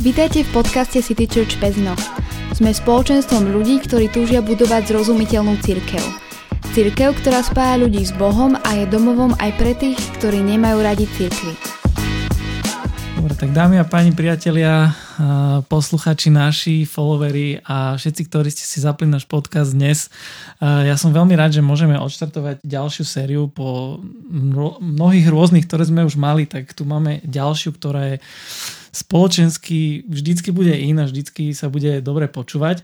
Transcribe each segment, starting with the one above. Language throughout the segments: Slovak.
Vítajte v podcaste City Church Pezno. Sme spoločenstvom ľudí, ktorí túžia budovať zrozumiteľnú církev. Církev, ktorá spája ľudí s Bohom a je domovom aj pre tých, ktorí nemajú radi církvy. Dobre, tak dámy a páni priatelia, posluchači naši, followeri a všetci, ktorí ste si zapli náš podcast dnes. Ja som veľmi rád, že môžeme odštartovať ďalšiu sériu po mnohých rôznych, ktoré sme už mali, tak tu máme ďalšiu, ktorá je spoločensky vždycky bude iná, vždycky sa bude dobre počúvať.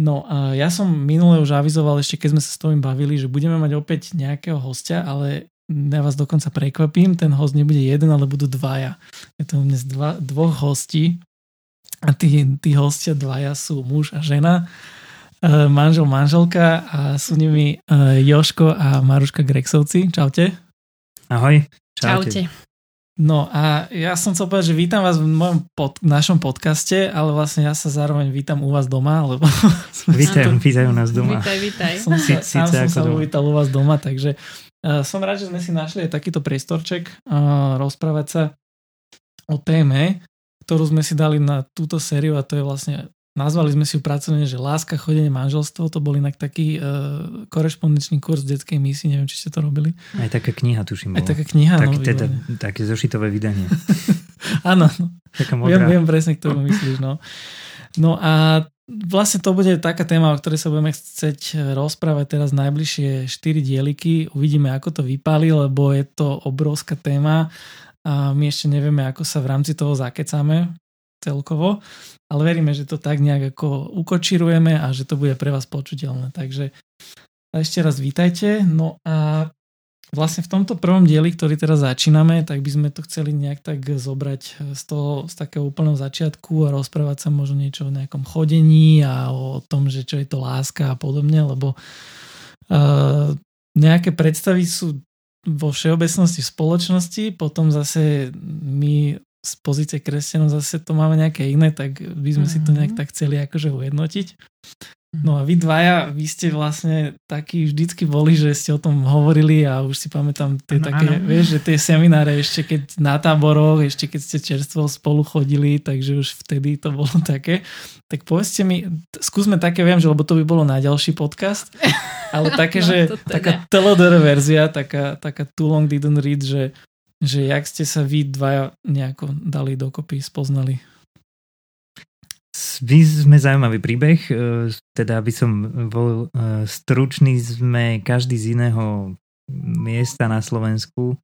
No a ja som minule už avizoval ešte, keď sme sa s tým bavili, že budeme mať opäť nejakého hostia, ale ja vás dokonca prekvapím, ten host nebude jeden, ale budú dvaja. Je to dnes dva, dvoch hostí a tí, tí hostia dvaja sú muž a žena, e, manžel, manželka a sú nimi e, Joško a Maruška Grexovci. Čaute. Ahoj. Čaute. Čaute. No a ja som chcel povedať, že vítam vás v mojom pod, našom podcaste, ale vlastne ja sa zároveň vítam u vás doma, lebo... Vítaj, vítaj u nás doma. Vítaj, vítaj. Som sa, sám som sa uvítal u vás doma, takže uh, som rád, že sme si našli aj takýto priestorček uh, rozprávať sa o téme, ktorú sme si dali na túto sériu a to je vlastne Nazvali sme si ju pracovne, že láska, chodenie, manželstvo. To bol inak taký uh, korešpondenčný kurz detskej misii, neviem, či ste to robili. Aj taká kniha, tuším. Aj taká kniha, tak, no. Teda, také zošitové vydanie. Áno, no. Viem, viem presne, ktorú myslíš, no. No a vlastne to bude taká téma, o ktorej sa budeme chcieť rozprávať teraz najbližšie 4 dieliky. Uvidíme, ako to vypáli, lebo je to obrovská téma a my ešte nevieme, ako sa v rámci toho zakecáme celkovo, ale veríme, že to tak nejak ako ukočírujeme a že to bude pre vás počuteľné. Takže ešte raz vítajte. No a vlastne v tomto prvom dieli, ktorý teraz začíname, tak by sme to chceli nejak tak zobrať z toho, z takého úplného začiatku a rozprávať sa možno niečo o nejakom chodení a o tom, že čo je to láska a podobne, lebo uh, nejaké predstavy sú vo všeobecnosti v spoločnosti, potom zase my z pozície kresťanov zase to máme nejaké iné, tak by sme mm-hmm. si to nejak mhm. tak chceli akože ujednotiť. No a vy dvaja, vy ste vlastne takí vždycky boli, že ste o tom hovorili a už si pamätám tie ano, také, ano. vieš, že tie semináre ešte keď na táboroch, ešte keď ste čerstvo spolu chodili, takže už vtedy to bolo také. Tak povedzte mi, skúsme také, viem, že lebo to by bolo na ďalší podcast, ale také, no, že teda. taká telodere verzia, taká, taká too long didn't read, že že jak ste sa vy dvaja nejako dali dokopy, spoznali? My sme zaujímavý príbeh, e, teda aby som bol e, stručný, sme každý z iného miesta na Slovensku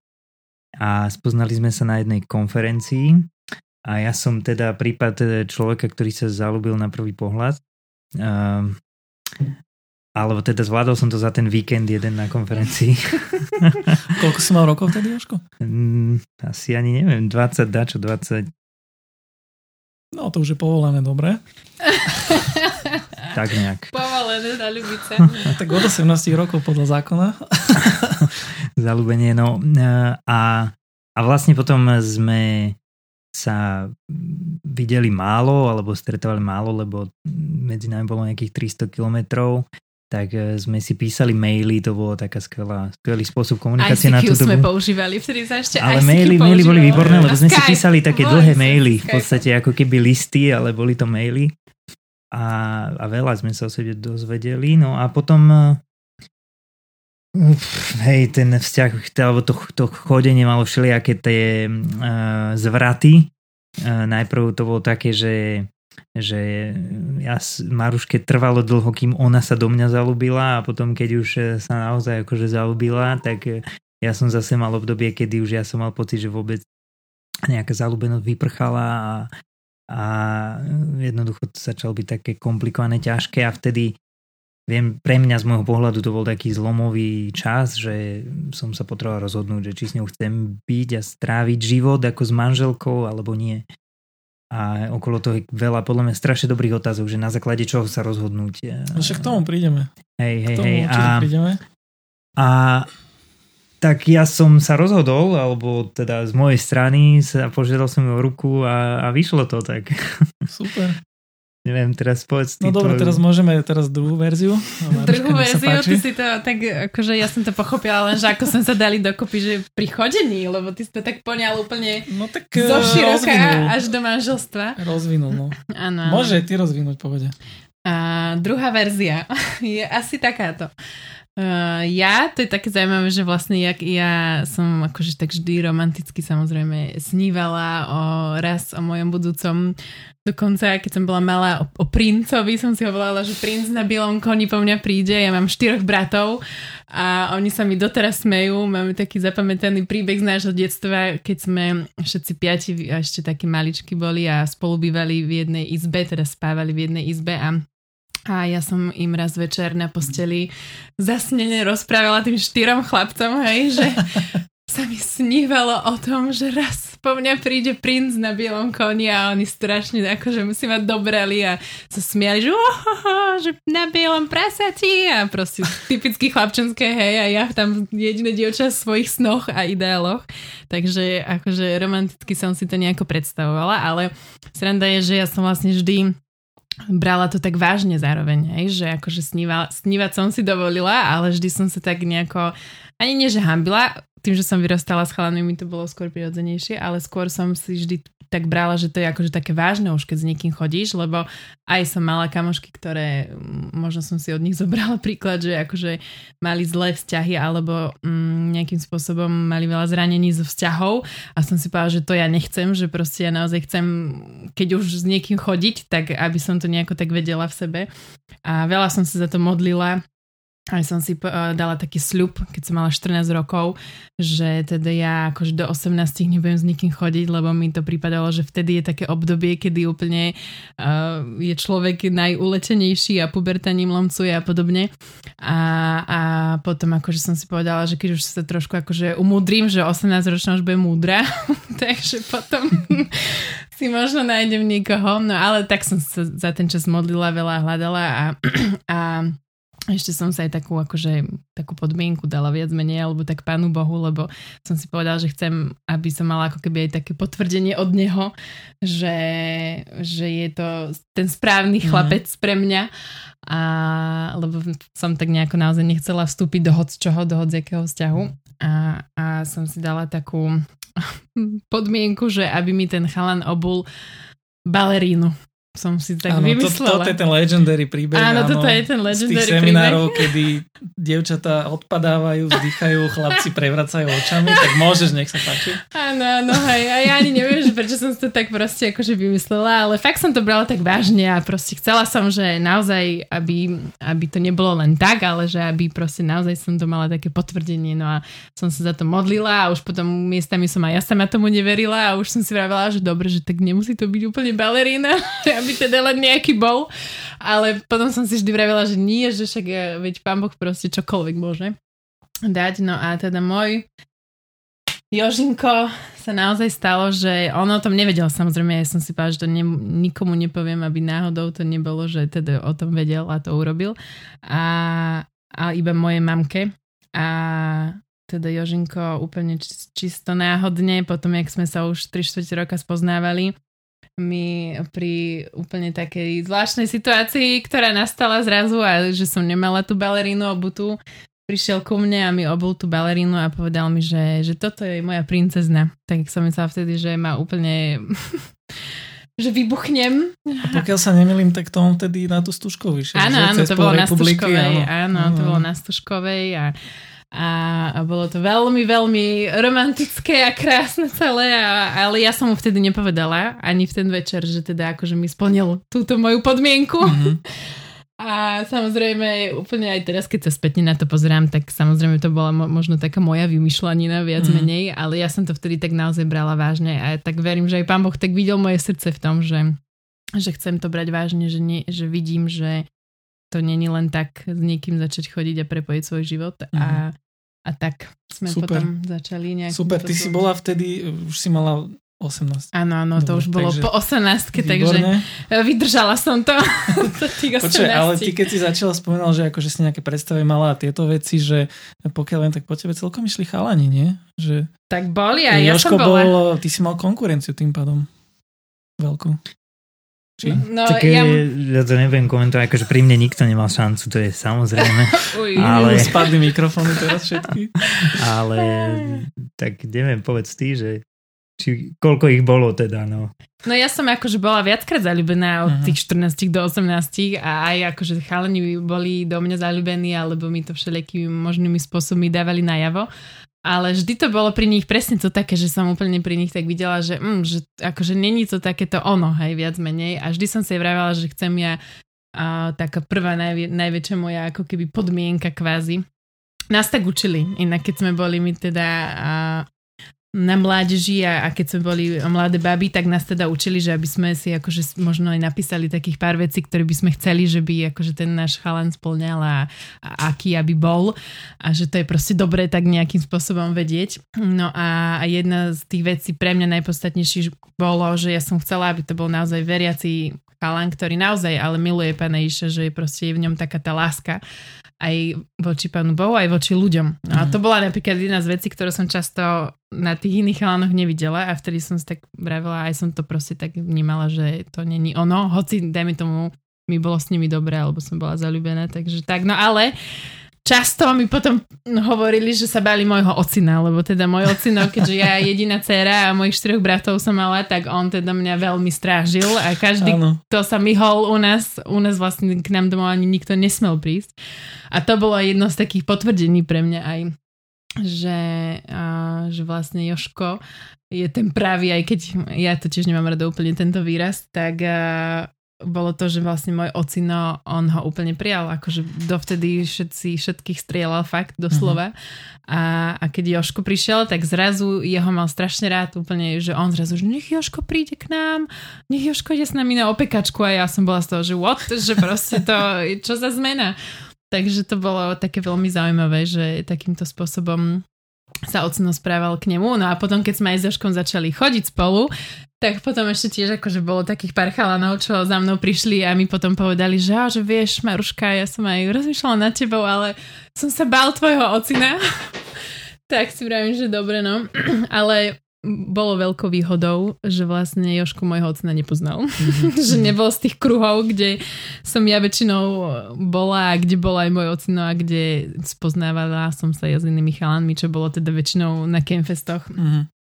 a spoznali sme sa na jednej konferencii a ja som teda prípad človeka, ktorý sa zalúbil na prvý pohľad. Alebo teda zvládol som to za ten víkend jeden na konferencii. Koľko si mal rokov tedy, Jožko? Mm, asi ani neviem, 20 dačo, 20. No to už je povolené, dobre. tak nejak. Povolené na ľubice. No, tak od 18 rokov podľa zákona. Zalúbenie, no. A, a vlastne potom sme sa videli málo, alebo stretovali málo, lebo medzi nami bolo nejakých 300 kilometrov tak e, sme si písali maily, to bolo taká skvelá, skvelý spôsob komunikácie na tú dobu. sme používali, vtedy sa ešte Ale maily, maily boli výborné, lebo sme si písali také dlhé maily, v podstate ako keby listy, ale boli to maily. A, a veľa sme sa o sebe dozvedeli, no a potom uh, hej, ten vzťah, alebo to, to chodenie malo všelijaké tie uh, zvraty. Uh, najprv to bolo také, že že ja Maruške trvalo dlho, kým ona sa do mňa zalúbila a potom keď už sa naozaj akože zalúbila, tak ja som zase mal obdobie, kedy už ja som mal pocit, že vôbec nejaká zalúbenosť vyprchala a, a jednoducho to začalo byť také komplikované, ťažké a vtedy viem, pre mňa z môjho pohľadu to bol taký zlomový čas, že som sa potreboval rozhodnúť, že či s ňou chcem byť a stráviť život ako s manželkou alebo nie a okolo toho je veľa, podľa mňa strašne dobrých otázok, že na základe čoho sa rozhodnúť. No však k tomu prídeme. Hej, hej, hej. A, prídeme. a tak ja som sa rozhodol, alebo teda z mojej strany sa požiadal som o ruku a, a vyšlo to tak. Super. Neviem, teraz povedz No dobre, teraz môžeme teraz druhú verziu. druhú verziu, ty si to tak, akože ja som to pochopila, len že ako sme sa dali dokopy, že pri chodení, lebo ty si to tak poňal úplne no, tak, zo eh, široka až do manželstva. Rozvinul, no. Ano. Môže ty rozvinúť, povede. A druhá verzia je asi takáto. Uh, ja, to je také zaujímavé, že vlastne jak ja som akože tak vždy romanticky samozrejme snívala o raz o mojom budúcom Dokonca, keď som bola malá o, o princovi, som si hovorila, že princ na bielom koni po mňa príde. Ja mám štyroch bratov a oni sa mi doteraz smejú. Máme taký zapamätaný príbeh z nášho detstva, keď sme všetci piati a ešte takí maličky boli a spolu bývali v jednej izbe, teda spávali v jednej izbe a a ja som im raz večer na posteli zasnene rozprávala tým štyrom chlapcom, hej, že sa mi snívalo o tom, že raz po mňa príde princ na bielom koni a oni strašne akože musí mať dobrali a sa smiali, že, ohoho, že na bielom prasati a proste typicky chlapčenské hej a ja tam jediné dievča v svojich snoch a ideáloch. Takže akože romanticky som si to nejako predstavovala, ale sranda je, že ja som vlastne vždy brala to tak vážne zároveň, hej, že akože sníva, snívať som si dovolila, ale vždy som sa tak nejako, ani nie že hambila, tým, že som vyrastala s chalanmi, mi to bolo skôr prirodzenejšie, ale skôr som si vždy tak brala, že to je akože také vážne už, keď s niekým chodíš, lebo aj som mala kamošky, ktoré, možno som si od nich zobrala príklad, že akože mali zlé vzťahy alebo mm, nejakým spôsobom mali veľa zranení zo vzťahov a som si povedala, že to ja nechcem, že proste ja naozaj chcem, keď už s niekým chodiť, tak aby som to nejako tak vedela v sebe. A veľa som sa za to modlila, aj som si uh, dala taký sľub, keď som mala 14 rokov, že teda ja akože do 18 nebudem s nikým chodiť, lebo mi to pripadalo, že vtedy je také obdobie, kedy úplne uh, je človek najulečenejší a puberta ním lomcuje a podobne. A, a potom akože som si povedala, že keď už sa trošku akože umudrím, že 18 ročná už bude múdra, takže potom si možno nájdem niekoho. No ale tak som sa za ten čas modlila, veľa hľadala a, a ešte som sa aj takú, akože, takú podmienku dala viac menej, alebo tak pánu Bohu, lebo som si povedala, že chcem, aby som mala ako keby aj také potvrdenie od neho, že, že je to ten správny mhm. chlapec mm. pre mňa. A, lebo som tak nejako naozaj nechcela vstúpiť do hoc čoho, do hoc jakého vzťahu. A, a som si dala takú podmienku, že aby mi ten chalan obul balerínu som si tak áno, vymyslela. To, to je ten legendary príbeh. Áno, áno toto je ten legendary z tých seminárov, príbeh. kedy dievčatá odpadávajú, vzdychajú, chlapci prevracajú očami, tak môžeš, nech sa páči. Áno, áno, hej. A ja ani neviem, že prečo som to tak proste akože vymyslela, ale fakt som to brala tak vážne a proste chcela som, že naozaj, aby, aby to nebolo len tak, ale že aby proste naozaj som to mala také potvrdenie. No a som sa za to modlila a už potom miestami som aj ja sama tomu neverila a už som si vravela, že dobre, že tak nemusí to byť úplne balerína, aby teda len nejaký bol. Ale potom som si vždy vravela, že nie, že však ja, veď pán Boh proste čokoľvek môže dať. No a teda môj Jožinko sa naozaj stalo, že on o tom nevedel samozrejme, ja som si povedala, že to ne, nikomu nepoviem, aby náhodou to nebolo, že teda o tom vedel a to urobil. A, a iba mojej mamke. A teda Jožinko úplne čisto náhodne, potom jak sme sa už 3 čtvrte roka spoznávali, mi pri úplne takej zvláštnej situácii, ktorá nastala zrazu a že som nemala tú balerínu obutu, prišiel ku mne a mi obul tú balerínu a povedal mi, že, že toto je moja princezna. Tak som myslela vtedy, že ma úplne že vybuchnem. A pokiaľ sa nemilím, tak to on vtedy na tú Stužkovej Áno, áno, to bolo na Stužkovej. Áno, áno, to bolo na Stužkovej a a, bolo to veľmi, veľmi romantické a krásne celé, a, ale ja som mu vtedy nepovedala ani v ten večer, že teda akože mi splnil túto moju podmienku. Mm-hmm. A samozrejme, úplne aj teraz, keď sa spätne na to pozerám, tak samozrejme to bola mo- možno taká moja vymýšľanina viac mm. menej, ale ja som to vtedy tak naozaj brala vážne a tak verím, že aj pán Boh tak videl moje srdce v tom, že, že chcem to brať vážne, že, nie, že vidím, že to není len tak s niekým začať chodiť a prepojiť svoj život mm. a mhm. A tak sme Super. potom začali nejak... Super, ty si bola vtedy, už si mala 18. Áno, áno, to už bolo takže, po 18, takže vydržala som to. Počuaj, ale ty keď si začala spomenal, že akože si nejaké predstavy mala a tieto veci, že pokiaľ len tak po tebe celkom išli chalani, nie? Že tak boli a ja som bola. Bol, ty si mal konkurenciu tým pádom. Veľkú. Či? No, tak ja... ja to neviem komentovať, akože pri mne nikto nemal šancu, to je samozrejme. Uj, ale... Spadli mikrofóny teraz všetky. ale tak neviem, povedz ty, že či koľko ich bolo teda, no. No ja som akože bola viackrát zalúbená od uh-huh. tých 14 do 18 a aj akože chalani boli do mňa zalúbení, alebo mi to všelijakými možnými spôsobmi dávali najavo ale vždy to bolo pri nich presne to také, že som úplne pri nich tak videla, že, mm, že akože není to takéto ono, hej, viac menej a vždy som si vravela, že chcem ja a, taká prvá najvie, najväčšia moja ako keby podmienka kvázi. Nás tak učili, inak keď sme boli my teda na mládeži a, a keď sme boli mladé baby, tak nás teda učili, že aby sme si akože možno aj napísali takých pár vecí, ktoré by sme chceli, že by akože ten náš chalan splňal a, a aký aby bol a že to je proste dobré tak nejakým spôsobom vedieť. No a, a jedna z tých vecí pre mňa najpodstatnejšie bolo, že ja som chcela, aby to bol naozaj veriaci chalan, ktorý naozaj ale miluje Pána Iša, že je proste v ňom taká tá láska aj voči Pánu Bohu, aj voči ľuďom. Mm. A mhm. to bola napríklad jedna z vecí, ktorú som často na tých iných chalanoch nevidela a vtedy som si tak vravila, aj som to proste tak vnímala, že to není ono, hoci dajme tomu mi bolo s nimi dobré, alebo som bola zalúbená, takže tak, no ale často mi potom hovorili, že sa báli môjho ocina, lebo teda môj ocino, keďže ja jediná dcera a mojich štyroch bratov som mala, tak on teda mňa veľmi strážil a každý, ano. kto sa myhol u nás, u nás vlastne k nám domov ani nikto nesmel prísť. A to bolo jedno z takých potvrdení pre mňa aj že, a, že vlastne Joško je ten pravý, aj keď ja to tiež nemám rada úplne tento výraz, tak a, bolo to, že vlastne môj ocino, on ho úplne prijal, akože dovtedy všetci, všetkých strieľal fakt, doslova. Uh-huh. A, a keď Joško prišiel, tak zrazu jeho mal strašne rád úplne, že on zrazu, že nech Joško príde k nám, nech Joško ide s nami na opekačku a ja som bola z toho, že what, že proste to, čo za zmena. Takže to bolo také veľmi zaujímavé, že takýmto spôsobom sa ocino správal k nemu. No a potom, keď sme aj s Joškom začali chodiť spolu, tak potom ešte tiež akože bolo takých pár chalanov, čo za mnou prišli a mi potom povedali, že, že vieš, Maruška, ja som aj rozmýšľala nad tebou, ale som sa bál tvojho ocina. tak si vravím, že dobre, no. ale bolo veľkou výhodou, že vlastne Jošku môjho ocina nepoznal. Mm-hmm. že nebol z tých kruhov, kde som ja väčšinou bola a kde bol aj môj ocino a kde spoznávala som sa ja s inými chalanmi, čo bolo teda väčšinou na campfestoch. Mm-hmm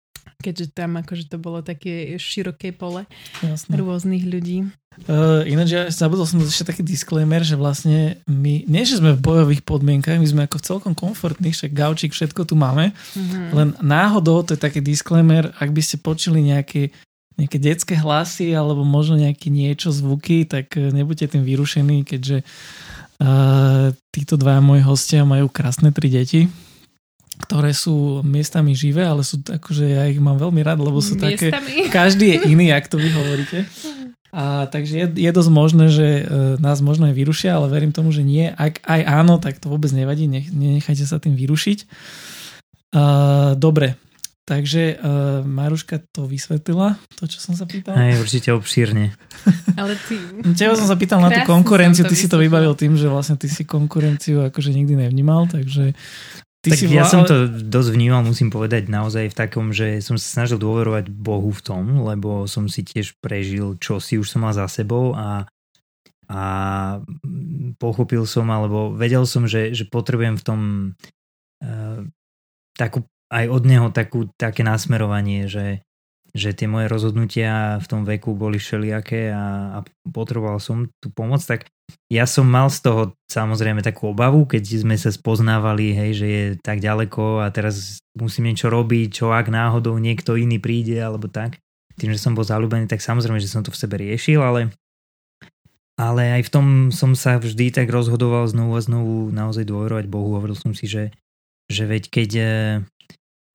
keďže tam akože to bolo také široké pole Jasne. rôznych ľudí. Uh, ináč ja zabudol som ešte taký disclaimer, že vlastne my, nie že sme v bojových podmienkach, my sme ako celkom komfortní, však gaučík, všetko tu máme, mm-hmm. len náhodou, to je taký disclaimer, ak by ste počuli nejaké nejaké detské hlasy alebo možno nejaké niečo, zvuky, tak eh, nebuďte tým vyrušení, keďže uh, títo dva moji hostia majú krásne tri deti ktoré sú miestami živé, ale sú akože ja ich mám veľmi rád, lebo sú miestami. také, každý je iný, ak to vy hovoríte. A takže je, je dosť možné, že e, nás možno aj vyrušia, ale verím tomu, že nie. Ak aj áno, tak to vôbec nevadí, nech, nenechajte sa tým vyrušiť. Uh, dobre, takže uh, Maruška to vysvetlila, to, čo som sa pýtal. Aj, určite obšírne. ale ty... Teba som sa pýtal na tú konkurenciu, ty si to vybavil tým, že vlastne ty si konkurenciu akože nikdy nevnímal, takže Ty tak ja som to dosť vnímal, musím povedať, naozaj v takom, že som sa snažil dôverovať Bohu v tom, lebo som si tiež prežil, čo si už som mal za sebou a, a pochopil som, alebo vedel som, že, že potrebujem v tom uh, takú, aj od neho takú, také nasmerovanie, že, že tie moje rozhodnutia v tom veku boli všelijaké a, a potreboval som tú pomoc, tak ja som mal z toho samozrejme takú obavu, keď sme sa spoznávali, hej, že je tak ďaleko a teraz musím niečo robiť, čo ak náhodou niekto iný príde alebo tak. Tým, že som bol zalúbený, tak samozrejme, že som to v sebe riešil, ale, ale aj v tom som sa vždy tak rozhodoval znovu a znovu naozaj dôverovať Bohu. Hovoril som si, že, že veď keď eh,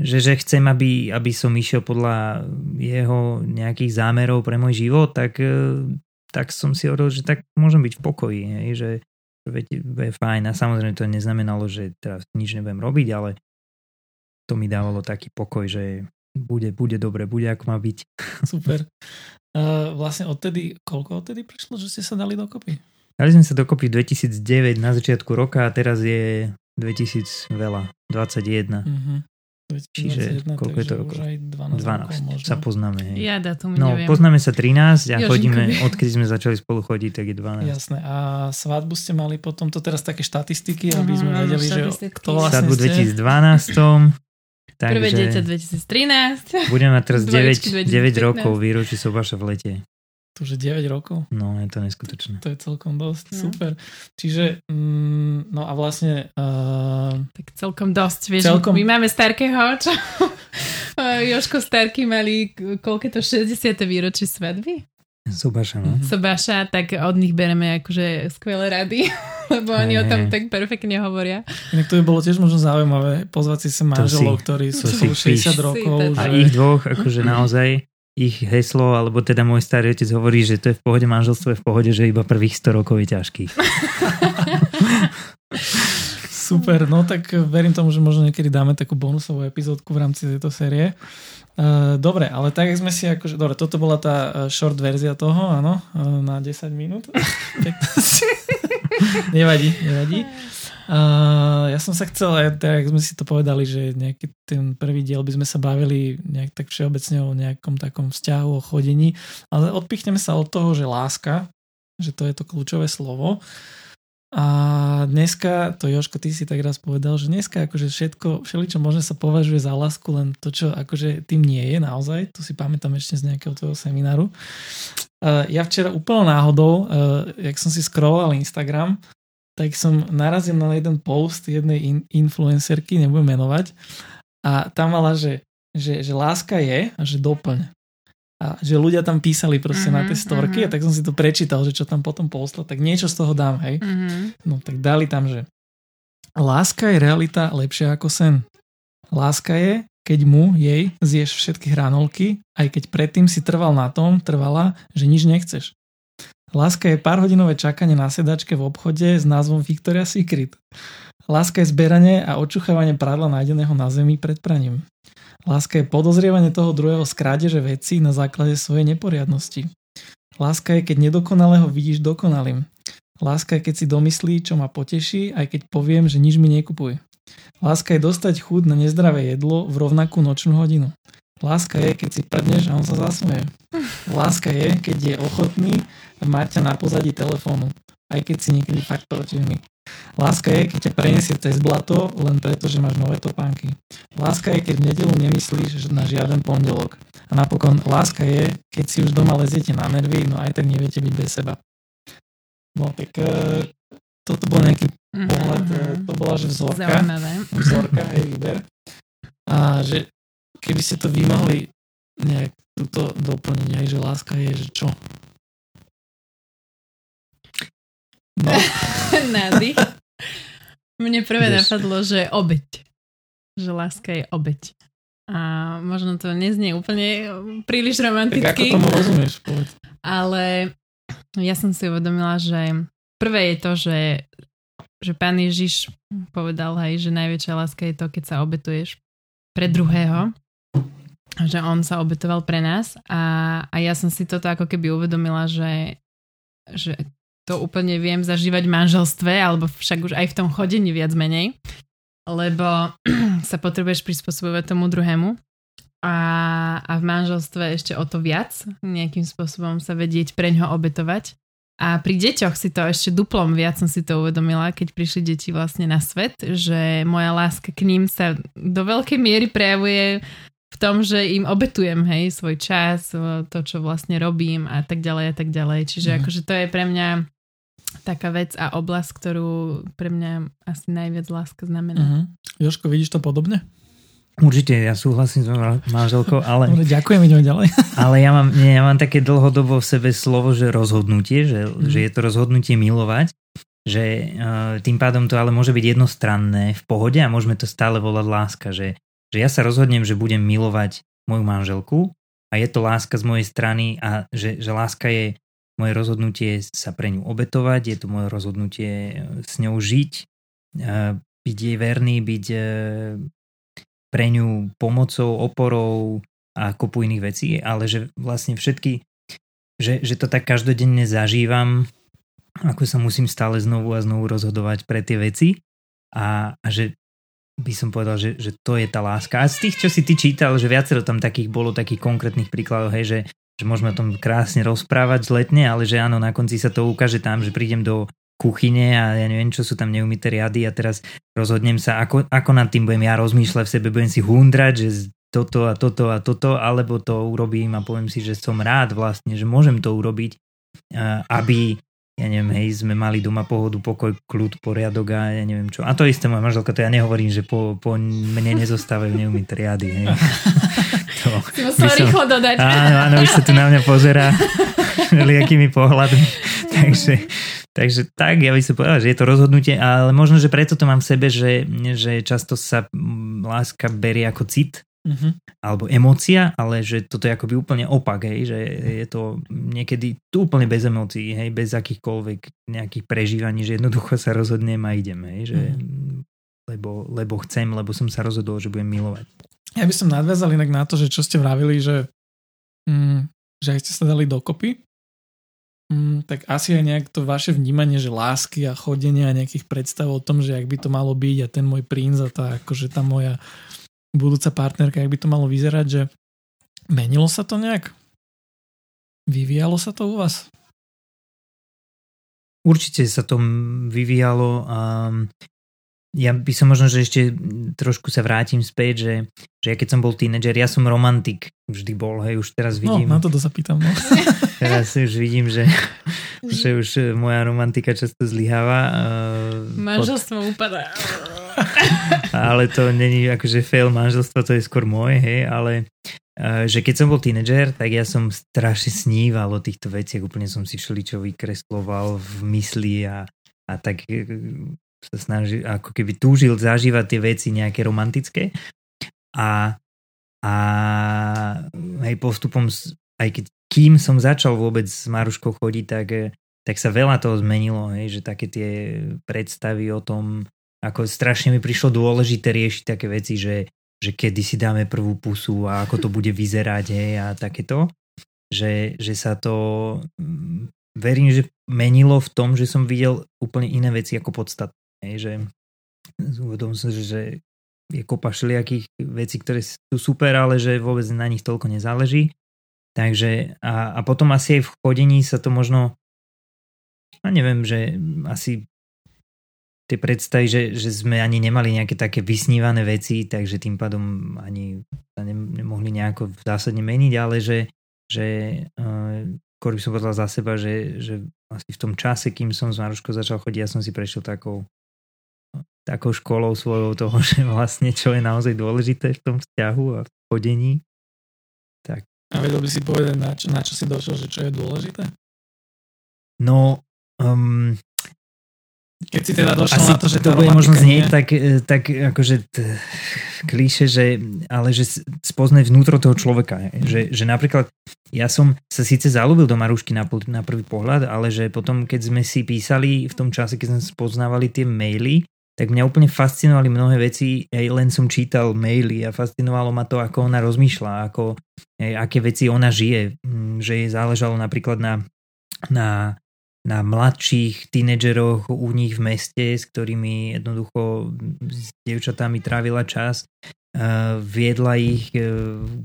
že, že chcem, aby, aby som išiel podľa jeho nejakých zámerov pre môj život, tak eh, tak som si hovoril, že tak môžem byť v pokoji, hej, že veď je fajn a samozrejme to neznamenalo, že teraz nič nebudem robiť, ale to mi dávalo taký pokoj, že bude, bude dobre, bude ako má byť. Super. Uh, vlastne odtedy, koľko odtedy prišlo, že ste sa dali dokopy? Dali sme sa dokopy 2009 na začiatku roka a teraz je 2000 veľa, 21. Uh-huh. Čiže koľko je to rokov? 12, 12 sa poznáme. Hej. Ja datum no, neviem. poznáme sa 13 a Jožinkovi. chodíme, odkedy sme začali spolu chodiť, tak je 12. Jasné. A svadbu ste mali potom, to teraz také štatistiky, aby sme uh-huh, vedeli, že kto vlastne Svadbu v 2012. Takže Prvé dieťa 2013. Budeme mať teraz 9, 9 rokov výročí Sobaša v lete. To už je 9 rokov? No, je to neskutočné. To je celkom dosť, no. super. Čiže, mm, no a vlastne... Uh, tak celkom dosť, vieš, celkom... my máme starkého, čo? Joško Starky mali, koľko to, 60. výročie svadby? Sobaša, no. Sobaša, tak od nich bereme akože skvelé rady, lebo oni hey. o tom tak perfektne hovoria. Inak to by bolo tiež možno zaujímavé pozvať si sa manželov, ktorí sú 60 rokov. A že... ich dvoch, akože naozaj ich heslo, alebo teda môj starý otec hovorí, že to je v pohode, manželstvo je v pohode, že iba prvých 100 rokov je ťažký. Super, no tak verím tomu, že možno niekedy dáme takú bonusovú epizódku v rámci tejto série. Uh, dobre, ale tak sme si akože, dobre, toto bola tá uh, short verzia toho, áno, uh, na 10 minút. nevadí, nevadí. Uh, ja som sa chcel, tak sme si to povedali, že nejaký ten prvý diel by sme sa bavili nejak tak všeobecne o nejakom takom vzťahu, o chodení, ale odpichneme sa od toho, že láska, že to je to kľúčové slovo. A dneska, to Joško, ty si tak raz povedal, že dneska akože všetko, všeličo možné sa považuje za lásku, len to, čo akože tým nie je naozaj, to si pamätám ešte z nejakého toho semináru. Uh, ja včera úplne náhodou, uh, jak som si scrolloval Instagram, tak som narazil na jeden post jednej in- influencerky, nebudem menovať, a tam mala, že, že, že láska je a že doplň. A že ľudia tam písali proste uh-huh, na tie mhm, storky uh-huh. a tak som si to prečítal, že čo tam potom postla, tak niečo z toho dám, hej. Uh-huh. No tak dali tam, že láska je realita lepšia ako sen. Láska je, keď mu, jej, zješ všetky hranolky, aj keď predtým si trval na tom, trvala, že nič nechceš. Láska je pár hodinové čakanie na sedačke v obchode s názvom Victoria's Secret. Láska je zberanie a očuchávanie prádla nájdeného na zemi pred praním. Láska je podozrievanie toho druhého z krádeže veci na základe svojej neporiadnosti. Láska je, keď nedokonalého vidíš dokonalým. Láska je, keď si domyslí, čo ma poteší, aj keď poviem, že nič mi nekupuj. Láska je dostať chuť na nezdravé jedlo v rovnakú nočnú hodinu. Láska je, keď si prdneš a on sa zasmeje. Láska je, keď je ochotný ťa na pozadí telefónu, aj keď si niekedy fakt protivný. Láska je, keď ťa preniesie cez blato, len preto, že máš nové topánky. Láska je, keď v nedelu nemyslíš na žiaden pondelok. A napokon, láska je, keď si už doma leziete na nervy, no aj tak neviete byť bez seba. No tak e, toto bol nejaký mm-hmm. pohľad, e, to bola, že vzorka. Zaujímavé. Vzorka, hej, výber. A že keby ste to vy mohli nejak túto doplniť, aj že láska je, že čo? No. Nádych. Mne prvé yes. napadlo, že obeď. Že láska je obeď. A možno to neznie úplne príliš romanticky. Tak ako tomu rozumieš? Povedz. Ale ja som si uvedomila, že prvé je to, že, že pán Ježiš povedal, hej, že najväčšia láska je to, keď sa obetuješ pre druhého že on sa obetoval pre nás a, a ja som si toto ako keby uvedomila, že, že to úplne viem zažívať v manželstve, alebo však už aj v tom chodení viac menej, lebo sa potrebuješ prispôsobovať tomu druhému a, a v manželstve ešte o to viac, nejakým spôsobom sa vedieť pre ňo obetovať. A pri deťoch si to ešte duplom viac som si to uvedomila, keď prišli deti vlastne na svet, že moja láska k ním sa do veľkej miery prejavuje v tom, že im obetujem, hej, svoj čas, to, čo vlastne robím a tak ďalej a tak ďalej. Čiže mm. akože to je pre mňa taká vec a oblasť, ktorú pre mňa asi najviac láska znamená. Mm-hmm. Joško, vidíš to podobne? Určite, ja súhlasím s manželkou, ale... Dobre, ďakujem, ideme ďalej. ale ja mám, nie, ja mám také dlhodobo v sebe slovo, že rozhodnutie, že, mm. že je to rozhodnutie milovať, že uh, tým pádom to ale môže byť jednostranné v pohode a môžeme to stále volať láska, že že ja sa rozhodnem, že budem milovať moju manželku a je to láska z mojej strany a že, že láska je moje rozhodnutie sa pre ňu obetovať, je to moje rozhodnutie e, s ňou žiť, e, byť jej verný, byť e, pre ňu pomocou, oporou a kopu iných vecí, ale že vlastne všetky, že, že to tak každodenne zažívam, ako sa musím stále znovu a znovu rozhodovať pre tie veci a, a že by som povedal, že, že to je tá láska. A z tých, čo si ty čítal, že viacero tam takých bolo takých konkrétnych príkladov, hej, že, že môžeme o tom krásne rozprávať zletne, ale že áno, na konci sa to ukáže tam, že prídem do kuchyne a ja neviem, čo sú tam neumité riady a teraz rozhodnem sa, ako, ako nad tým budem ja rozmýšľať v sebe, budem si hundrať, že toto a toto a toto, alebo to urobím a poviem si, že som rád vlastne, že môžem to urobiť, aby ja neviem, hej, sme mali doma pohodu, pokoj, kľud, poriadok a ja neviem čo. A to isté moja manželka, to ja nehovorím, že po, po mne nezostávajú neumité riady, hej. To, musel som, rýchlo dodať. Áno, áno, už sa tu na mňa pozera liakými pohľadmi. takže, takže tak, ja by som povedal, že je to rozhodnutie, ale možno, že preto to mám v sebe, že, že často sa láska berie ako cit, uh-huh. alebo emócia, ale že toto je akoby úplne opak, hej, že je to niekedy tu úplne bez emócií, hej, bez akýchkoľvek nejakých prežívaní, že jednoducho sa rozhodnem a idem, hej, že uh-huh. lebo, lebo chcem, lebo som sa rozhodol, že budem milovať. Ja by som nadviazal inak na to, že čo ste vravili, že, mm, že aj ste sa dali dokopy, mm, tak asi aj nejak to vaše vnímanie, že lásky a chodenia a nejakých predstav o tom, že ak by to malo byť a ten môj princ a tá, akože tá moja budúca partnerka, jak by to malo vyzerať, že menilo sa to nejak? Vyvíjalo sa to u vás? Určite sa to vyvíjalo a ja by som možno, že ešte trošku sa vrátim späť, že, že ja keď som bol tínedžer, ja som romantik vždy bol, hej, už teraz no, vidím. No, na to zapýtam, no. teraz už vidím, že, že už moja romantika často zlyháva. Manželstvo pod... upadá. ale to není akože fail manželstva, to je skôr môj, hej, ale že keď som bol tínedžer, tak ja som strašne sníval o týchto veciach, úplne som si všeličo vykresloval v mysli a, a tak e, sa snažil, ako keby túžil zažívať tie veci nejaké romantické a, a hej, postupom, aj keď kým som začal vôbec s Maruškou chodiť, tak, e, tak sa veľa toho zmenilo, hej, že také tie predstavy o tom, ako strašne mi prišlo dôležité riešiť také veci, že, že kedy si dáme prvú pusu a ako to bude vyzerať hej, a takéto. Že, že sa to mm, verím, že menilo v tom, že som videl úplne iné veci ako podstatné. Hej, že uvedom som, že, je kopa všelijakých vecí, ktoré sú super, ale že vôbec na nich toľko nezáleží. Takže a, a potom asi aj v chodení sa to možno a neviem, že asi tie predstavy, že, že sme ani nemali nejaké také vysnívané veci, takže tým pádom ani sa ne, nemohli nejako zásadne meniť, ale že, že uh, skôr by som povedal za seba, že, že asi v tom čase, kým som s Maruškou začal chodiť, ja som si prešiel takou takou školou svojou toho, že vlastne čo je naozaj dôležité v tom vzťahu a v chodení. Tak. A vedel by si povedať, na čo, na čo si došiel, že čo je dôležité? No, um, keď si teda došiel Asi na to, že to bude možno znieť tak, e, tak akože t- klíše, že, ale že spoznať vnútro toho človeka. Že, že napríklad ja som sa síce zalúbil do Marušky na, na prvý pohľad, ale že potom, keď sme si písali v tom čase, keď sme spoznávali tie maily, tak mňa úplne fascinovali mnohé veci, aj len som čítal maily a fascinovalo ma to, ako ona rozmýšľa, ako, aj, aké veci ona žije, mm, že jej záležalo napríklad na, na na mladších tínedžeroch u nich v meste, s ktorými jednoducho s devčatami trávila čas, viedla ich e,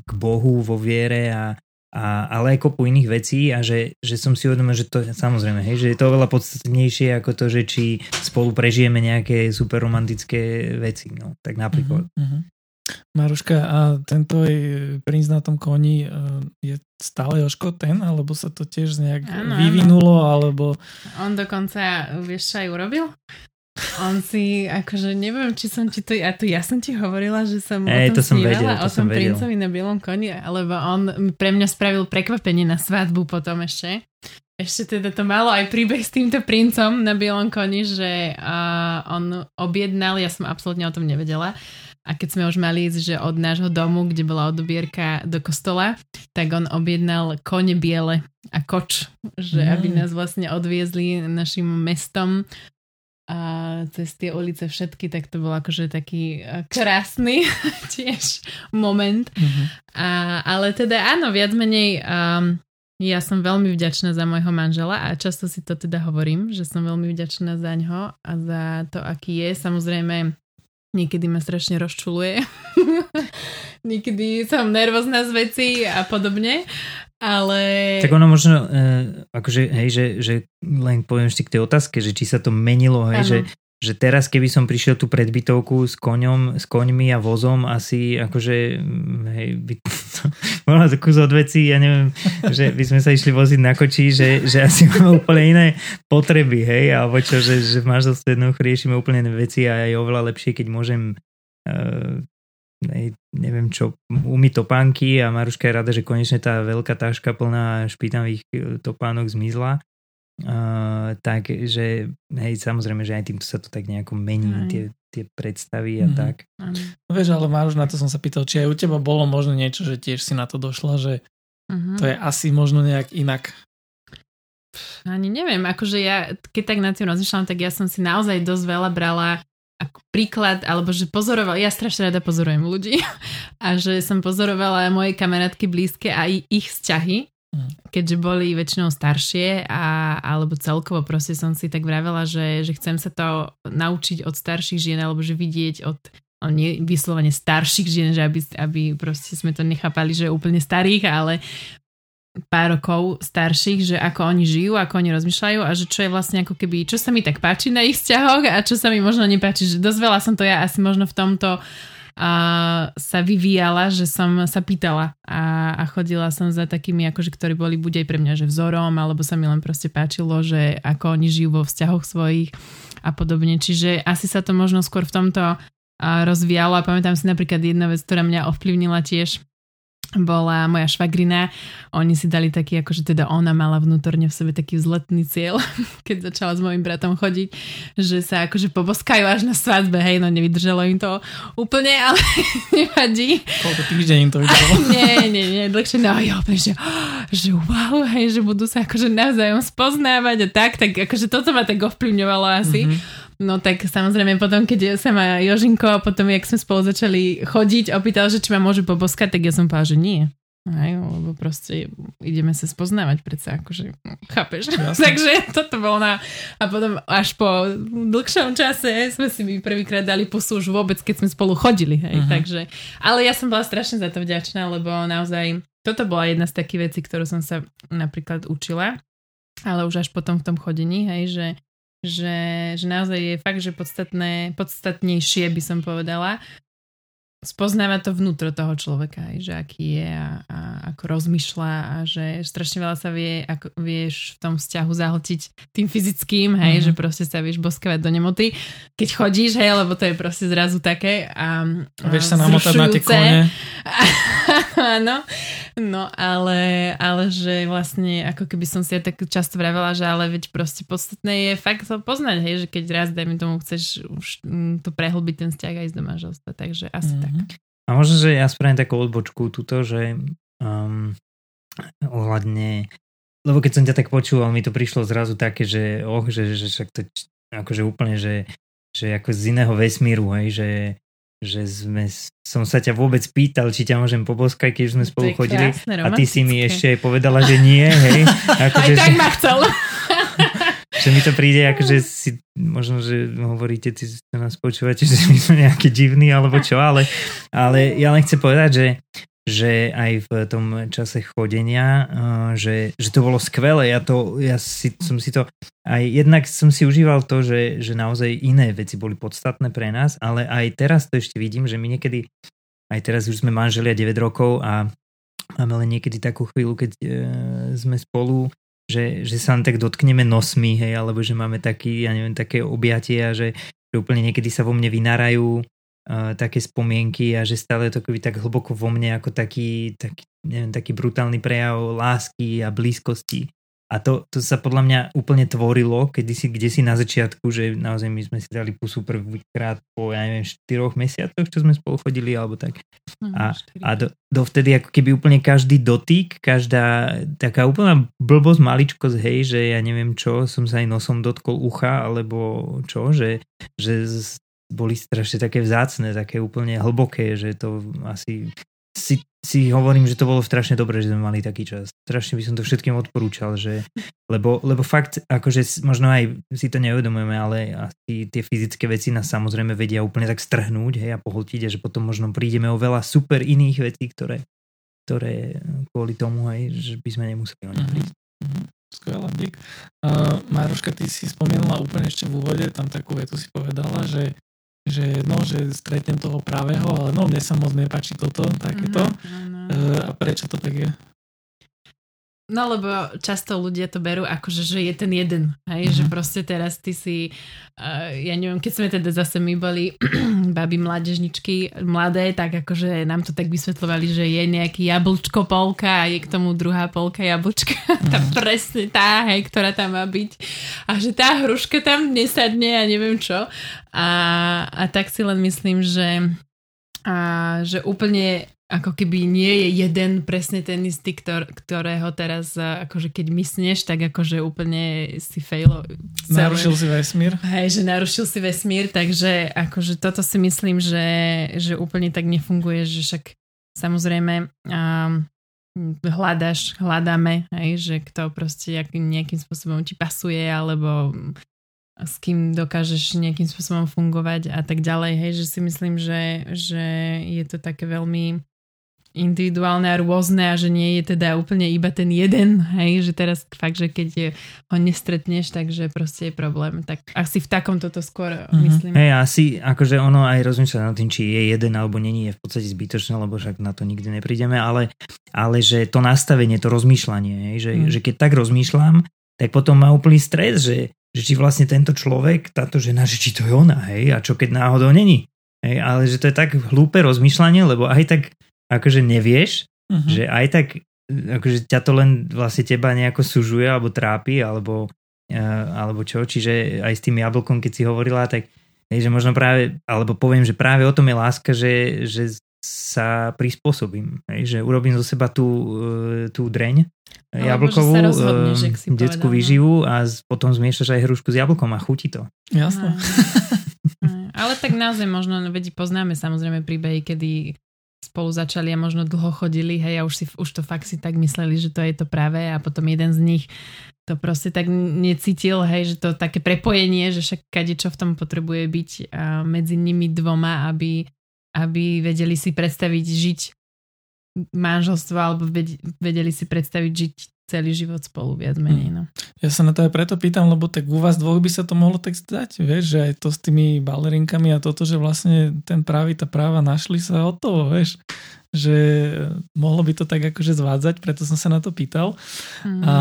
k Bohu vo viere a, a, ale aj kopu iných vecí a že, že som si uvedomil, že to samozrejme, hej, že je to oveľa podstatnejšie ako to, že či spolu prežijeme nejaké super romantické veci, no, tak napríklad. Uh-huh, uh-huh. Maruška, a tento princ na tom koni e, je stále Joško ten, alebo sa to tiež nejak ano, vyvinulo, ano. alebo... On dokonca, vieš čo aj urobil? On si, akože neviem, či som ti to, a tu ja som ti hovorila, že som Ej, o tom to som vedel, to o tom princovi na bielom koni, alebo on pre mňa spravil prekvapenie na svadbu potom ešte. Ešte teda to malo aj príbeh s týmto princom na bielom koni, že uh, on objednal, ja som absolútne o tom nevedela, a keď sme už mali ísť, že od nášho domu, kde bola odobierka do kostola, tak on objednal kone biele a koč, že mm. aby nás vlastne odviezli našim mestom a cez tie ulice všetky, tak to bol akože taký krásny tiež moment. Mm-hmm. A, ale teda áno, viac menej um, ja som veľmi vďačná za môjho manžela a často si to teda hovorím, že som veľmi vďačná za ňo a za to, aký je. Samozrejme Niekedy ma strašne rozčuluje. Niekedy som nervózna z veci a podobne. Ale... Tak ono možno, uh, akože, hej, že, že len poviem ešte k tej otázke, že či sa to menilo, hej, že, že teraz keby som prišiel tú predbytovku s koňom, s koňmi a vozom, asi akože, hej, by bola to kus od veci, ja neviem, že by sme sa išli voziť na koči, že, že asi máme úplne iné potreby, hej, alebo čo, že, že v manželstve jednoducho riešime úplne iné veci a je oveľa lepšie, keď môžem uh, hej, neviem čo, umyť topánky a Maruška je rada, že konečne tá veľká táška plná špinavých e, topánok zmizla Uh, takže, hej, samozrejme, že aj týmto sa to tak nejako mení, aj. tie, tie predstavy a mm-hmm. tak. No vieš, ale Máruš, na to som sa pýtal, či aj u teba bolo možno niečo, že tiež si na to došla, že mm-hmm. to je asi možno nejak inak. Ani neviem, akože ja, keď tak na tým rozmýšľam, tak ja som si naozaj dosť veľa brala ako príklad, alebo že pozorovala, ja strašne rada pozorujem ľudí a že som pozorovala moje kamarátky blízke a ich vzťahy Mm. keďže boli väčšinou staršie a, alebo celkovo proste som si tak vravela, že, že chcem sa to naučiť od starších žien alebo že vidieť od nie vyslovene starších žien, že aby, aby proste sme to nechápali, že úplne starých, ale pár rokov starších, že ako oni žijú, ako oni rozmýšľajú a že čo je vlastne ako keby, čo sa mi tak páči na ich vzťahoch a čo sa mi možno nepáči, že dosť veľa som to ja asi možno v tomto a sa vyvíjala, že som sa pýtala a, a chodila som za takými, akože, ktorí boli buď aj pre mňa, že vzorom, alebo sa mi len proste páčilo, že ako oni žijú vo vzťahoch svojich a podobne. Čiže asi sa to možno skôr v tomto rozvíjalo a pamätám si napríklad jedna vec, ktorá mňa ovplyvnila tiež bola moja švagrina. Oni si dali taký, akože teda ona mala vnútorne v sebe taký vzletný cieľ, keď začala s mojim bratom chodiť, že sa akože poboskajú až na svadbe, hej, no nevydržalo im to úplne, ale nevadí. Koľko týždeň im to vydržalo? nie, nie, nie, dlhšie, no jo, že, že wow, hej, že budú sa akože navzájom spoznávať a tak, tak akože toto ma tak ovplyvňovalo asi. Mm-hmm No tak samozrejme potom, keď sa ma Jožinko a potom, jak sme spolu začali chodiť, opýtal, že či ma môžu poboskať, tak ja som povedala, že nie. Aj, lebo proste ideme sa spoznávať predsa, akože, chápeš? Takže toto bolo na... A potom až po dlhšom čase sme si my prvýkrát dali pusu už vôbec, keď sme spolu chodili, hej, uh-huh. takže... Ale ja som bola strašne za to vďačná, lebo naozaj toto bola jedna z takých vecí, ktorú som sa napríklad učila, ale už až potom v tom chodení, hej, že že, že naozaj je fakt, že podstatné, podstatnejšie by som povedala, spoznávať to vnútro toho človeka, aj, že aký je a, a ako rozmýšľa a že strašne veľa sa vie, ako vieš v tom vzťahu zahltiť tým fyzickým, hej, mm-hmm. že proste sa vieš boskavať do nemoty, keď chodíš, hej, lebo to je proste zrazu také a, a vieš sa namotať na tie kone. Áno, no ale, ale že vlastne ako keby som si ja tak často vravela, že ale veď proste podstatné je fakt to poznať, hej, že keď raz, dajme tomu, chceš už mm, to prehlbiť ten vzťah aj z domáželstva, takže asi mm-hmm. tak. A možno, že ja spravím takú odbočku tuto, že um, ohľadne lebo keď som ťa tak počúval, mi to prišlo zrazu také, že oh, že, že však to akože úplne, že, že ako z iného vesmíru, hej, že, že sme, som sa ťa vôbec pýtal, či ťa môžem poboskať, keď sme spolu chodili krásne, a ty si mi ešte aj povedala, že nie, hej. Ako, aj že, tak ma chcel. Že mi to príde, akože si, možno, že hovoríte, ty sa nás počúvate, že my sme nejaké divní alebo čo, ale, ale ja len chcem povedať, že, že aj v tom čase chodenia, že, že to bolo skvelé. Ja, to, ja si, som si to aj jednak som si užíval to, že, že naozaj iné veci boli podstatné pre nás, ale aj teraz to ešte vidím, že my niekedy, aj teraz už sme manželia 9 rokov a máme len niekedy takú chvíľu, keď e, sme spolu že, že sa len tak dotkneme nosmi, hej, alebo že máme taký, ja neviem, také objatia, že, že úplne niekedy sa vo mne vynárajú uh, také spomienky a že stále to tak hlboko vo mne ako taký, taký, neviem, taký brutálny prejav lásky a blízkosti. A to, to sa podľa mňa úplne tvorilo, keď si, kde si na začiatku, že naozaj my sme si dali pusu prvýkrát po, ja neviem, 4 mesiacoch, čo sme spolu chodili, alebo tak. Hm, a, a do, dovtedy ako keby úplne každý dotyk, každá taká úplná blbosť, maličkosť, hej, že ja neviem čo, som sa aj nosom dotkol ucha, alebo čo, že, že boli strašne také vzácne, také úplne hlboké, že to asi si si hovorím, že to bolo strašne dobré, že sme mali taký čas. Strašne by som to všetkým odporúčal, že, lebo, lebo fakt, akože možno aj si to neuvedomujeme, ale asi tie fyzické veci nás samozrejme vedia úplne tak strhnúť hej, a pohltiť a že potom možno prídeme o veľa super iných vecí, ktoré, ktoré kvôli tomu, hej, že by sme nemuseli o ne prísť. Mm-hmm. Skvelá, dík. Uh, Máruška, ty si spomínala úplne ešte v úvode, tam takú vetu si povedala, že že no, že stretnem toho pravého, ale no, mne sa moc nepáči toto, takéto. Mm-hmm. Uh, a prečo to tak je? No lebo často ľudia to berú ako, že, že je ten jeden, hej, mm-hmm. že proste teraz ty si, uh, ja neviem, keď sme teda zase my boli baby mládežničky, mladé, tak akože nám to tak vysvetľovali, že je nejaký jablčko polka a je k tomu druhá polka jablčka, mm-hmm. tá presne tá, hej, ktorá tam má byť a že tá hruška tam nesadne a neviem čo a, a tak si len myslím, že a že úplne ako keby nie je jeden presne ten istý, ktor, ktorého teraz akože keď mysneš, tak akože úplne si failo. Narušil si vesmír. Hej, že narušil si vesmír, takže akože toto si myslím, že, že úplne tak nefunguje, že však samozrejme um, hľadaš, hľadáme, hej, že kto proste nejakým spôsobom ti pasuje, alebo s kým dokážeš nejakým spôsobom fungovať a tak ďalej, hej, že si myslím, že, že je to také veľmi individuálne a rôzne a že nie je teda úplne iba ten jeden, hej, že teraz fakt, že keď je, ho nestretneš, takže proste je problém. Tak asi v takom toto skôr mm-hmm. myslím. Hej, asi akože ono aj rozmýšľa nad tým, či je jeden alebo není, je v podstate zbytočné, lebo však na to nikdy neprídeme, ale, ale že to nastavenie, to rozmýšľanie, hej, že, mm. že keď tak rozmýšľam, tak potom má úplný stres, že, že či vlastne tento človek, táto žena, že či to je ona, hej, a čo keď náhodou není. Hej, ale že to je tak hlúpe rozmýšľanie, lebo aj tak akože nevieš, uh-huh. že aj tak akože ťa to len vlastne teba nejako sužuje alebo trápi alebo, uh, alebo čo, čiže aj s tým jablkom, keď si hovorila, tak hej, že možno práve, alebo poviem, že práve o tom je láska, že, že sa prispôsobím, hej, že urobím zo seba tú, uh, tú dreň alebo jablkovú, rozhodneš, uh, detskú povedal, no. výživu a potom zmiešaš aj hrušku s jablkom a chutí to. Jasné. Ale tak naozaj možno, vedí poznáme samozrejme príbehy, kedy spolu začali a možno dlho chodili, hej, a už, si, už to fakt si tak mysleli, že to je to práve a potom jeden z nich to proste tak necítil, hej, že to také prepojenie, že však kade čo v tom potrebuje byť medzi nimi dvoma, aby, aby vedeli si predstaviť žiť manželstvo alebo vedeli si predstaviť žiť celý život spolu viac menej. No. Ja sa na to aj preto pýtam, lebo tak u vás dvoch by sa to mohlo tak zdať, vieš, že aj to s tými balerinkami a toto, že vlastne ten právy, tá práva našli sa od toho, vieš, že mohlo by to tak akože zvádzať, preto som sa na to pýtal. Mm. A,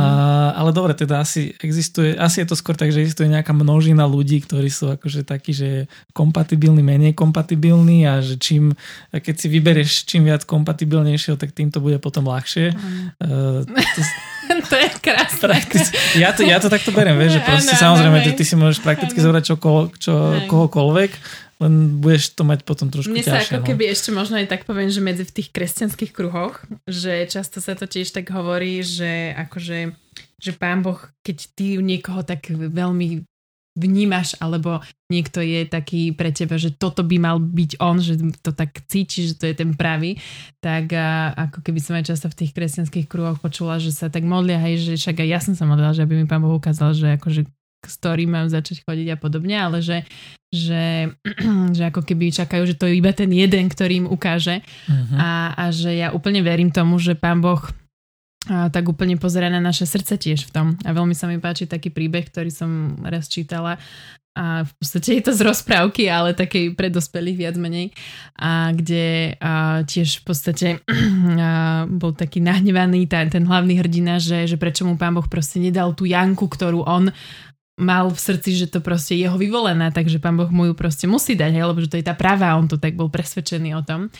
ale dobre, teda asi existuje, asi je to skôr tak, že existuje nejaká množina ľudí, ktorí sú akože takí, že kompatibilní, menej kompatibilní a že čím, keď si vyberieš čím viac kompatibilnejšieho, tak tým to bude potom ľahšie. Mm. Uh, to, to je krásne. Ja, to, ja to takto beriem, vieš, že proste ano, samozrejme, ty, ty si môžeš prakticky zobrať čo, čo, kohokoľvek len budeš to mať potom trošku Mne ťažšie. sa ako no. keby ešte možno aj tak poviem, že medzi v tých kresťanských kruhoch, že často sa to tiež tak hovorí, že akože že pán Boh, keď ty niekoho tak veľmi vnímaš, alebo niekto je taký pre teba, že toto by mal byť on, že to tak cíti, že to je ten pravý, tak a, ako keby som aj často v tých kresťanských kruhoch počula, že sa tak modlia, hej, že však aj ja som sa modlila, že aby mi pán Boh ukázal, že akože s ktorým mám začať chodiť a podobne, ale že, že, že ako keby čakajú, že to je iba ten jeden, ktorý im ukáže uh-huh. a, a že ja úplne verím tomu, že pán Boh a tak úplne pozera na naše srdce tiež v tom. A veľmi sa mi páči taký príbeh, ktorý som raz čítala a v podstate je to z rozprávky, ale takej pre dospelých viac menej, a kde a tiež v podstate a bol taký nahnevaný ten, ten hlavný hrdina, že, že prečo mu pán Boh proste nedal tú Janku, ktorú on mal v srdci, že to proste jeho vyvolená, takže pán Boh mu ju proste musí dať, hej, lebo že to je tá pravá, on to tak bol presvedčený o tom.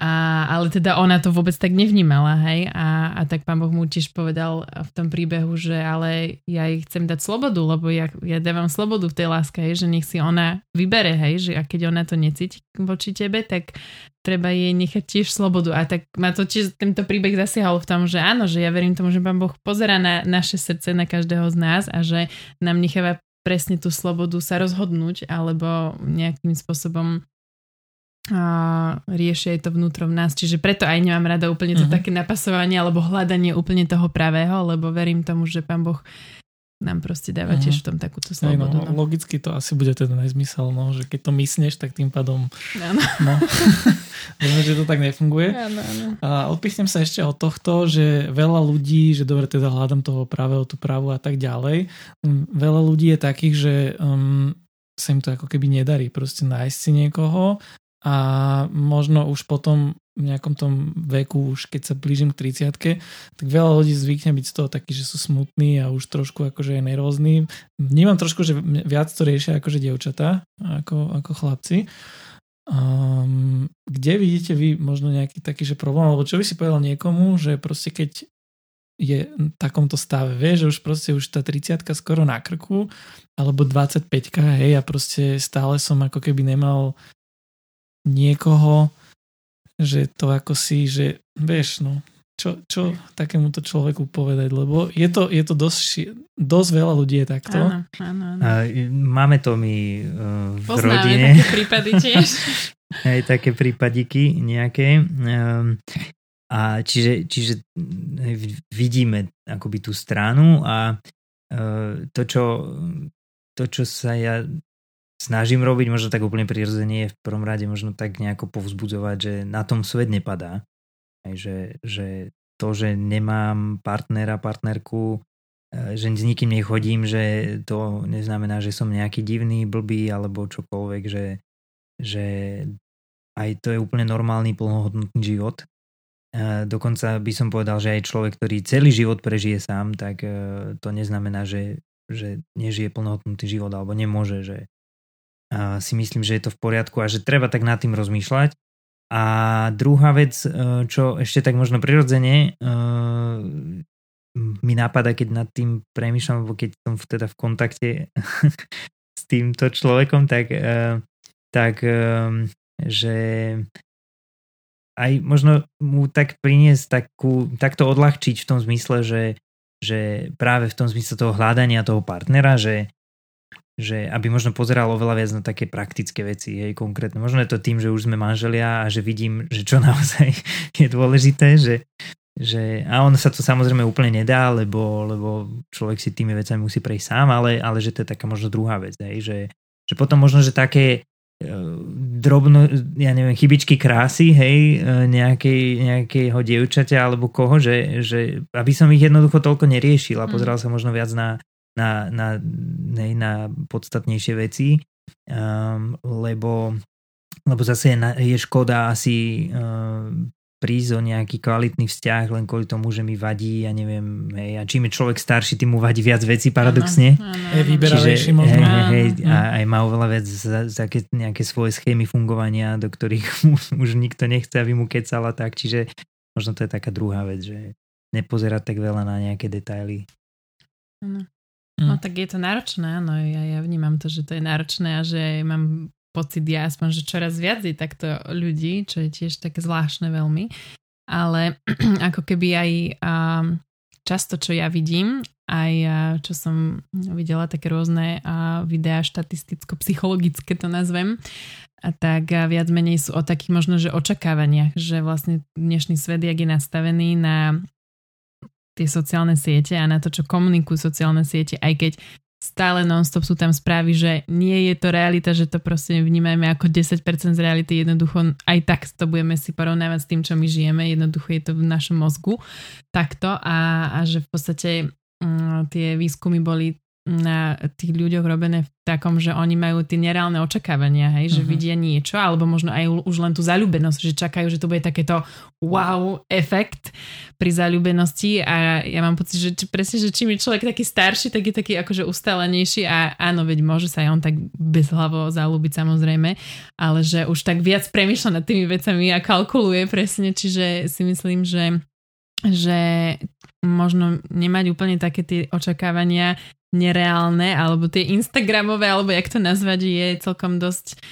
A, ale teda ona to vôbec tak nevnímala, hej, a, a tak pán Boh mu tiež povedal v tom príbehu, že ale ja jej chcem dať slobodu, lebo ja, ja dávam slobodu v tej láske, hej, že nech si ona vybere, hej, že a keď ona to necíti voči tebe, tak treba jej nechať tiež slobodu. A tak ma to tiež, tento príbeh zasiahol v tom, že áno, že ja verím tomu, že pán Boh pozera na naše srdce, na každého z nás a že nám necháva presne tú slobodu sa rozhodnúť alebo nejakým spôsobom a riešia aj to vnútro v nás. Čiže preto aj nemám rada úplne to uh-huh. také napasovanie alebo hľadanie úplne toho pravého, lebo verím tomu, že Pán Boh nám proste dáva uh-huh. tiež v tom takúto slobodu. No, no. Logicky to asi bude teda nezmysel, no, že keď to mysneš, tak tým pádom no, Vieme, že to tak nefunguje. Ano, ano. A odpísnem sa ešte od tohto, že veľa ľudí, že dobre teda hľadám toho pravého, tú pravu a tak ďalej. Veľa ľudí je takých, že um, sa im to ako keby nedarí proste nájsť si niekoho a možno už potom v nejakom tom veku, už keď sa blížim k 30 tak veľa ľudí zvykne byť z toho taký, že sú smutní a už trošku akože je nervózny. Vnímam trošku, že viac to riešia akože dievčatá ako, ako chlapci. Um, kde vidíte vy možno nejaký taký že problém, alebo čo by si povedal niekomu, že proste keď je v takomto stave, vie, že už proste už tá 30 skoro na krku, alebo 25 hej, a proste stále som ako keby nemal niekoho, že to ako si, že vieš, no, čo, čo takémuto človeku povedať, lebo je to, je to dosť, dosť veľa ľudí je takto. Áno, áno, áno. Máme to my uh, v Poznáme rodine. také prípady tiež. Aj také prípadiky nejaké. Um, a čiže, čiže vidíme akoby tú stranu a uh, to, čo, to, čo sa ja snažím robiť, možno tak úplne prirodzene je v prvom rade možno tak nejako povzbudzovať, že na tom svet nepadá. Aj, že, že to, že nemám partnera, partnerku, e, že s nikým nechodím, že to neznamená, že som nejaký divný, blbý alebo čokoľvek, že, že aj to je úplne normálny, plnohodnotný život Dokonca by som povedal, že aj človek, ktorý celý život prežije sám, tak e, to neznamená, že, že nežije plnohodnotný život alebo nemôže, že si myslím, že je to v poriadku a že treba tak nad tým rozmýšľať. A druhá vec, e, čo ešte tak možno prirodzene e, mi napadá, keď nad tým premýšľam, alebo keď som teda v kontakte s týmto človekom, tak, tak že aj možno mu tak priniesť takú, takto odľahčiť v tom zmysle, že, že práve v tom zmysle toho hľadania toho partnera, že, že aby možno pozeral oveľa viac na také praktické veci, hej, konkrétne. Možno je to tým, že už sme manželia a že vidím, že čo naozaj je dôležité, že, že a on sa to samozrejme úplne nedá, lebo, lebo človek si tými vecami musí prejsť sám, ale, ale že to je taká možno druhá vec, hej, že, že potom možno, že také drobno, ja neviem, chybičky krásy, hej, e, nejakej, nejakého dievčaťa alebo koho, že, že aby som ich jednoducho toľko neriešil a mm. pozeral sa možno viac na, na, na, nej, na podstatnejšie veci, um, lebo, lebo zase je, je škoda asi um, prísť o nejaký kvalitný vzťah len kvôli tomu, že mi vadí, ja neviem, hej, a čím je človek starší, tým mu vadí viac veci paradoxne. Je vyberavejší možno. Hej, hej, a aj má oveľa viac za, za nejaké svoje schémy fungovania, do ktorých už nikto nechce, aby mu kecala tak, čiže možno to je taká druhá vec, že nepozerať tak veľa na nejaké detaily. Ano. No tak je to náročné, áno, ja, ja vnímam to, že to je náročné a že mám pocit ja aspoň, že čoraz viac je takto ľudí, čo je tiež také zvláštne veľmi. Ale ako keby aj um, často, čo ja vidím, aj čo som videla také rôzne videá štatisticko-psychologické to nazvem, tak viac menej sú o takých možno, že očakávaniach, že vlastne dnešný svet, jak je nastavený na tie sociálne siete a na to, čo komunikujú sociálne siete, aj keď stále non-stop sú tam správy, že nie je to realita, že to proste vnímajme ako 10% z reality, jednoducho aj tak to budeme si porovnávať s tým, čo my žijeme, jednoducho je to v našom mozgu takto a, a že v podstate mm, tie výskumy boli na tých ľuďoch robené v takom, že oni majú tie nereálne očakávania, hej, že uh-huh. vidia niečo, alebo možno aj už len tú zalúbenosť, že čakajú, že to bude takéto wow efekt pri zalúbenosti. A ja mám pocit, že presne, že čím je človek taký starší, tak je taký akože ustálenejší. A áno, veď môže sa aj on tak bezhlavo zalúbiť samozrejme, ale že už tak viac premýšľa nad tými vecami a kalkuluje presne, čiže si myslím, že že možno nemať úplne také tie očakávania nereálne, alebo tie Instagramové, alebo jak to nazvať, je celkom dosť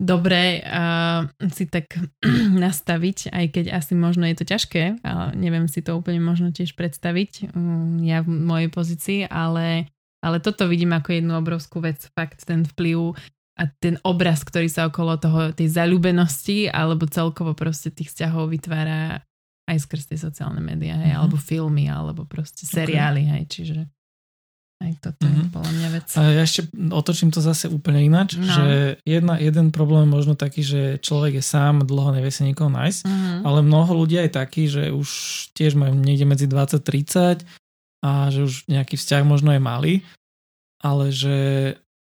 dobré uh, si tak nastaviť, aj keď asi možno je to ťažké, ale neviem si to úplne možno tiež predstaviť, um, ja v mojej pozícii, ale, ale toto vidím ako jednu obrovskú vec, fakt ten vplyv a ten obraz, ktorý sa okolo toho, tej zalúbenosti alebo celkovo proste tých vzťahov vytvára aj skrz tie sociálne médiá, hej, mm-hmm. alebo filmy, alebo proste seriály, okay. hej, čiže aj toto mm-hmm. je mhm. podľa mňa vec. A ja ešte otočím to zase úplne ináč, no. že jedna, jeden problém je možno taký, že človek je sám, dlho nevie si nikoho nájsť, mm-hmm. ale mnoho ľudí je taký, že už tiež majú niekde medzi 20-30 a že už nejaký vzťah možno je malý, ale že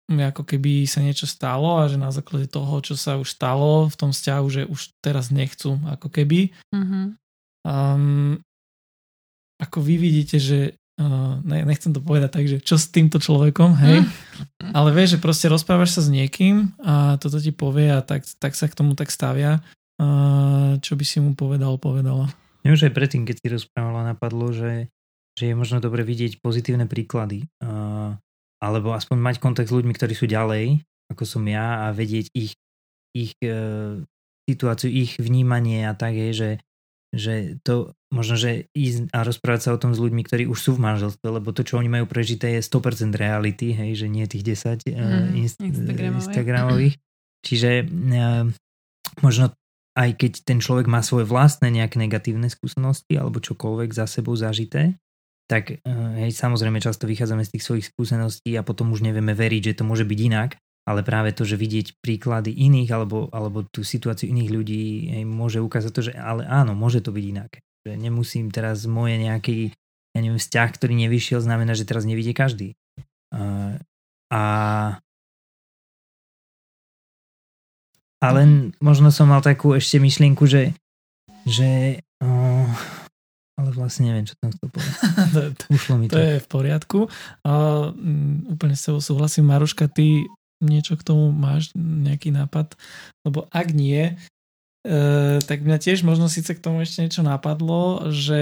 ako keby sa niečo stalo a že na základe toho, čo sa už stalo v tom vzťahu, že už teraz nechcú ako keby. Mm-hmm. Um, ako vy vidíte, že ne, nechcem to povedať tak, že čo s týmto človekom, hej, mm. ale vieš, že proste rozprávaš sa s niekým a toto ti povie a tak, tak sa k tomu tak stavia, uh, čo by si mu povedal, povedala. Mňa už aj predtým, keď si rozprávala, napadlo, že, že je možno dobre vidieť pozitívne príklady, uh, alebo aspoň mať kontakt s ľuďmi, ktorí sú ďalej, ako som ja a vedieť ich, ich uh, situáciu, ich vnímanie a tak je, že že to možno, že ísť a rozprávať sa o tom s ľuďmi, ktorí už sú v manželstve, lebo to, čo oni majú prežité, je 100% reality, hej, že nie tých 10 mm, inst- Instagramových. Čiže uh, možno aj keď ten človek má svoje vlastné nejaké negatívne skúsenosti alebo čokoľvek za sebou zažité, tak uh, hej, samozrejme často vychádzame z tých svojich skúseností a potom už nevieme veriť, že to môže byť inak ale práve to, že vidieť príklady iných alebo, alebo tú situáciu iných ľudí hej, môže ukázať to, že ale áno, môže to byť inak. Že nemusím teraz moje nejaký ja neviem, vzťah, ktorý nevyšiel, znamená, že teraz nevidie každý. Uh, a ale možno som mal takú ešte myšlienku, že, že uh, ale vlastne neviem, čo tam chcel povedať. to, Ušlo mi to. To je v poriadku. Uh, úplne s tebou súhlasím, Maruška, ty niečo k tomu máš, nejaký nápad? Lebo ak nie, Uh, tak mňa tiež možno síce k tomu ešte niečo napadlo, že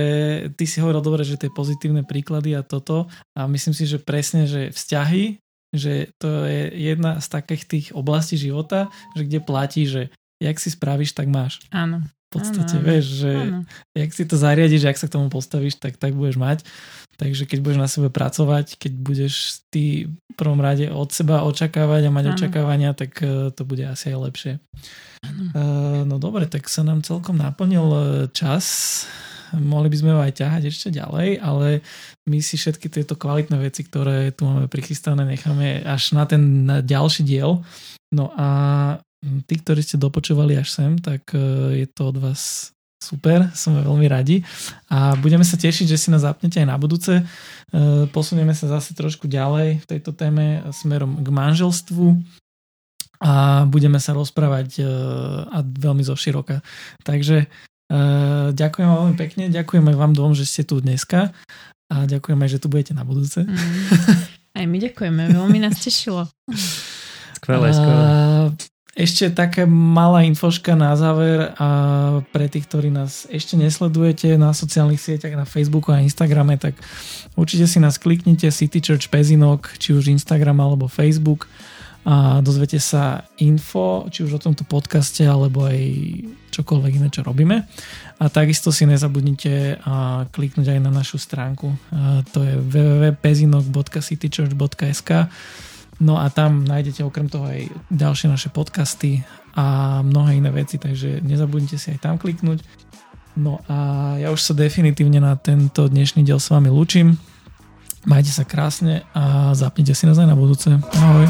ty si hovoril dobre, že tie pozitívne príklady a toto a myslím si, že presne, že vzťahy, že to je jedna z takých tých oblastí života, že kde platí, že jak si spravíš, tak máš. Áno. Podstate, ano, vieš, že ano. jak si to zariadiš, jak sa k tomu postavíš, tak tak budeš mať. Takže keď budeš na sebe pracovať, keď budeš ty v prvom rade od seba očakávať a mať ano. očakávania, tak uh, to bude asi aj lepšie. Uh, no dobre, tak sa nám celkom naplnil e, čas. Mohli by sme ho aj ťahať ešte ďalej, ale my si všetky tieto kvalitné veci, ktoré tu máme prichystané, necháme až na ten na ďalší diel. No a tí, ktorí ste dopočúvali až sem, tak je to od vás Super, sme veľmi radi a budeme sa tešiť, že si nás zapnete aj na budúce. E, posunieme sa zase trošku ďalej v tejto téme smerom k manželstvu a budeme sa rozprávať e, a veľmi zo široka. Takže e, ďakujem vám veľmi pekne, ďakujem aj vám dvom, že ste tu dneska a ďakujem aj, že tu budete na budúce. Mm. Aj my ďakujeme, veľmi nás tešilo. Skvelé, skvelé. Ešte taká malá infoška na záver a pre tých, ktorí nás ešte nesledujete na sociálnych sieťach, na Facebooku a Instagrame, tak určite si nás kliknite City Church Pezinok, či už Instagram alebo Facebook a dozviete sa info, či už o tomto podcaste alebo aj čokoľvek iné, čo robíme. A takisto si nezabudnite kliknúť aj na našu stránku. To je www.pezinok.citychurch.sk No a tam nájdete okrem toho aj ďalšie naše podcasty a mnohé iné veci, takže nezabudnite si aj tam kliknúť. No a ja už sa definitívne na tento dnešný diel s vami lúčim. Majte sa krásne a zapnite si nás aj na budúce. Ahoj.